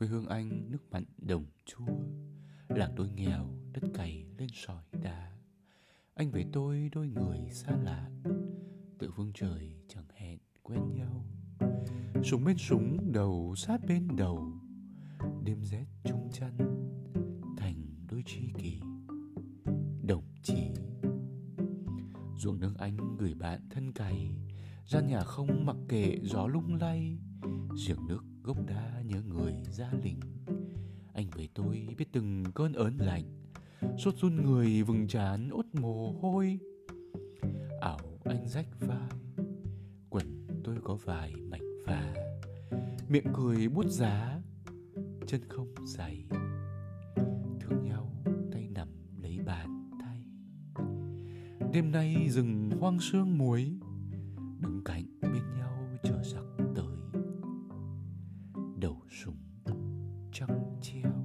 quê hương anh nước mặn đồng chua. Làng tôi nghèo, đất cày lên sỏi đá. Anh với tôi đôi người xa lạ tự vương trời chẳng hẹn quen nhau. Súng bên súng, đầu sát bên đầu, đêm rét chung chăn thành đôi tri kỷ. Đồng chí, ruộng nương anh gửi bạn thân cày, gian nhà không mặc kệ gió lung lay, giếng nước gốc đa nhớ người gia đình anh với tôi biết từng cơn ớn lạnh, sốt run người vừng trán ốt mồ hôi. Ảo anh rách vai, quần tôi có vài mảnh vá. Miệng cười bút giá, chân không dày. Thương nhau, tay nằm lấy bàn tay. Đêm nay rừng hoang sương muối, đứng cạnh bên nhau đầu súng trăng treo.